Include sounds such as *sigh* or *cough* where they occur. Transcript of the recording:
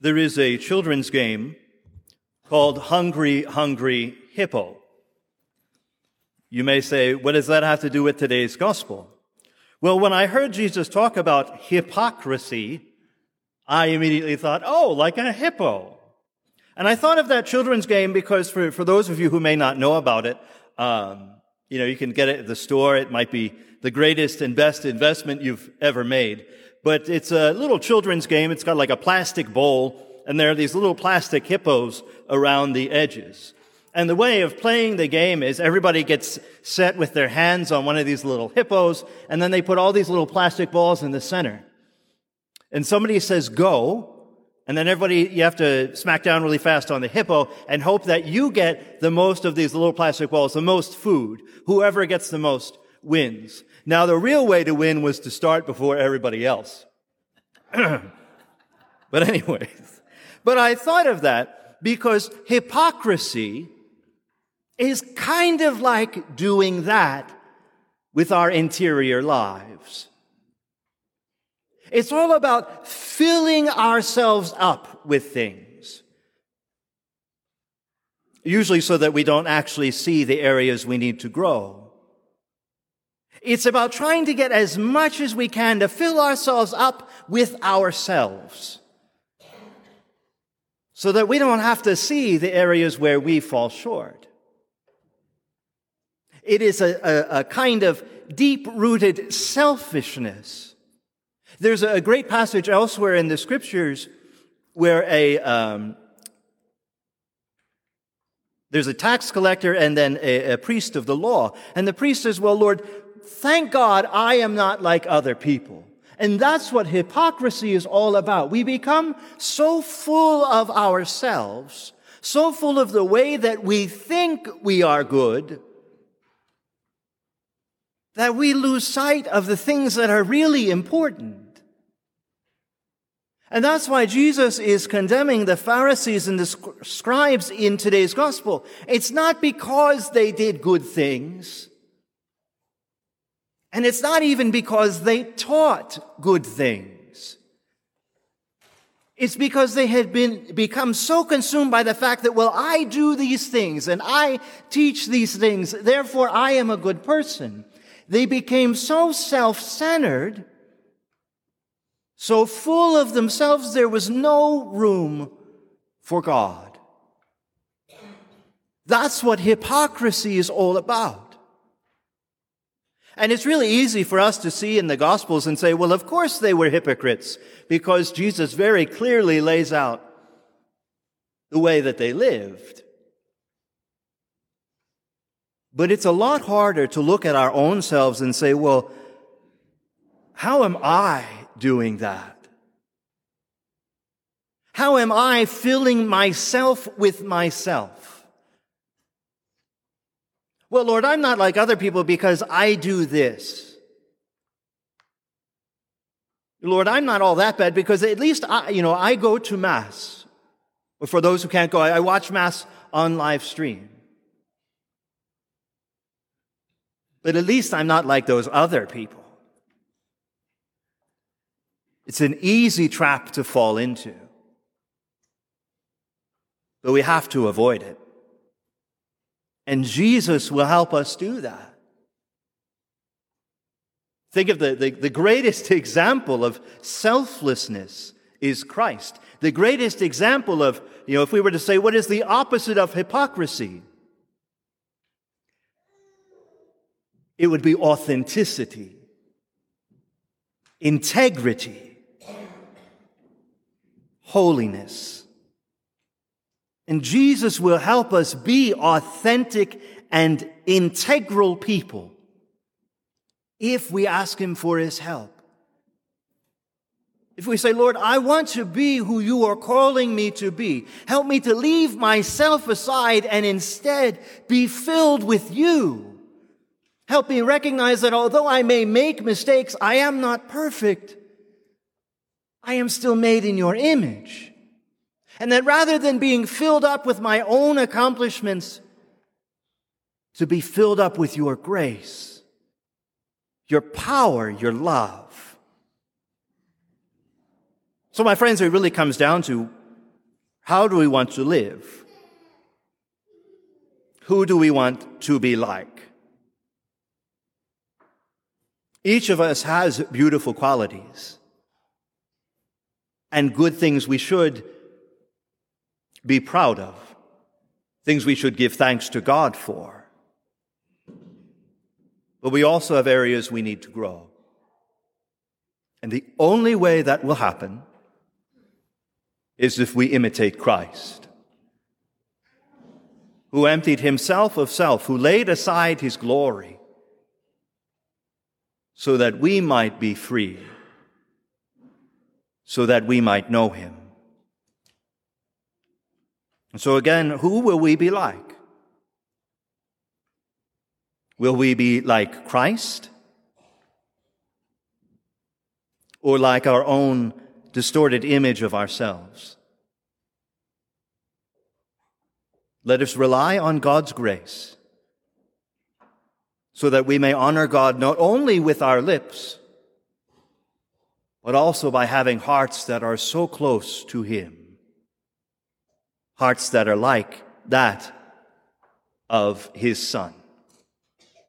there is a children's game called Hungry, Hungry Hippo. You may say, what does that have to do with today's gospel? Well, when I heard Jesus talk about hypocrisy, I immediately thought, oh, like a hippo. And I thought of that children's game because for, for those of you who may not know about it, um, you know, you can get it at the store. It might be the greatest and best investment you've ever made. But it's a little children's game. It's got like a plastic bowl, and there are these little plastic hippos around the edges. And the way of playing the game is everybody gets set with their hands on one of these little hippos, and then they put all these little plastic balls in the center. And somebody says go, and then everybody, you have to smack down really fast on the hippo and hope that you get the most of these little plastic balls, the most food. Whoever gets the most wins. Now the real way to win was to start before everybody else. *coughs* but anyways, but I thought of that because hypocrisy is kind of like doing that with our interior lives. It's all about filling ourselves up with things. Usually so that we don't actually see the areas we need to grow. It's about trying to get as much as we can to fill ourselves up with ourselves. So that we don't have to see the areas where we fall short. It is a, a, a kind of deep rooted selfishness. There's a great passage elsewhere in the scriptures where a, um, there's a tax collector and then a, a priest of the law. And the priest says, well, Lord, thank God I am not like other people. And that's what hypocrisy is all about. We become so full of ourselves, so full of the way that we think we are good, that we lose sight of the things that are really important. And that's why Jesus is condemning the Pharisees and the scribes in today's gospel. It's not because they did good things. And it's not even because they taught good things. It's because they had been, become so consumed by the fact that, well, I do these things and I teach these things, therefore I am a good person. They became so self-centered, so full of themselves, there was no room for God. That's what hypocrisy is all about. And it's really easy for us to see in the Gospels and say, well, of course they were hypocrites, because Jesus very clearly lays out the way that they lived. But it's a lot harder to look at our own selves and say, well, how am I doing that? How am I filling myself with myself? Well, Lord, I'm not like other people because I do this. Lord, I'm not all that bad because at least I, you know, I go to Mass. Or for those who can't go, I watch Mass on live stream. But at least I'm not like those other people. It's an easy trap to fall into. But we have to avoid it. And Jesus will help us do that. Think of the, the, the, greatest *laughs* example of selflessness is Christ. The greatest example of, you know, if we were to say, what is the opposite of hypocrisy? It would be authenticity, integrity, holiness. And Jesus will help us be authentic and integral people if we ask Him for His help. If we say, Lord, I want to be who you are calling me to be, help me to leave myself aside and instead be filled with you. Help me recognize that although I may make mistakes, I am not perfect. I am still made in your image. And that rather than being filled up with my own accomplishments, to be filled up with your grace, your power, your love. So, my friends, it really comes down to How do we want to live? Who do we want to be like? Each of us has beautiful qualities and good things we should be proud of, things we should give thanks to God for. But we also have areas we need to grow. And the only way that will happen is if we imitate Christ, who emptied himself of self, who laid aside his glory so that we might be free, so that we might know him. And so again, who will we be like? Will we be like Christ? Or like our own distorted image of ourselves. Let us rely on God's grace so that we may honor God not only with our lips, but also by having hearts that are so close to Him. Hearts that are like that of His Son.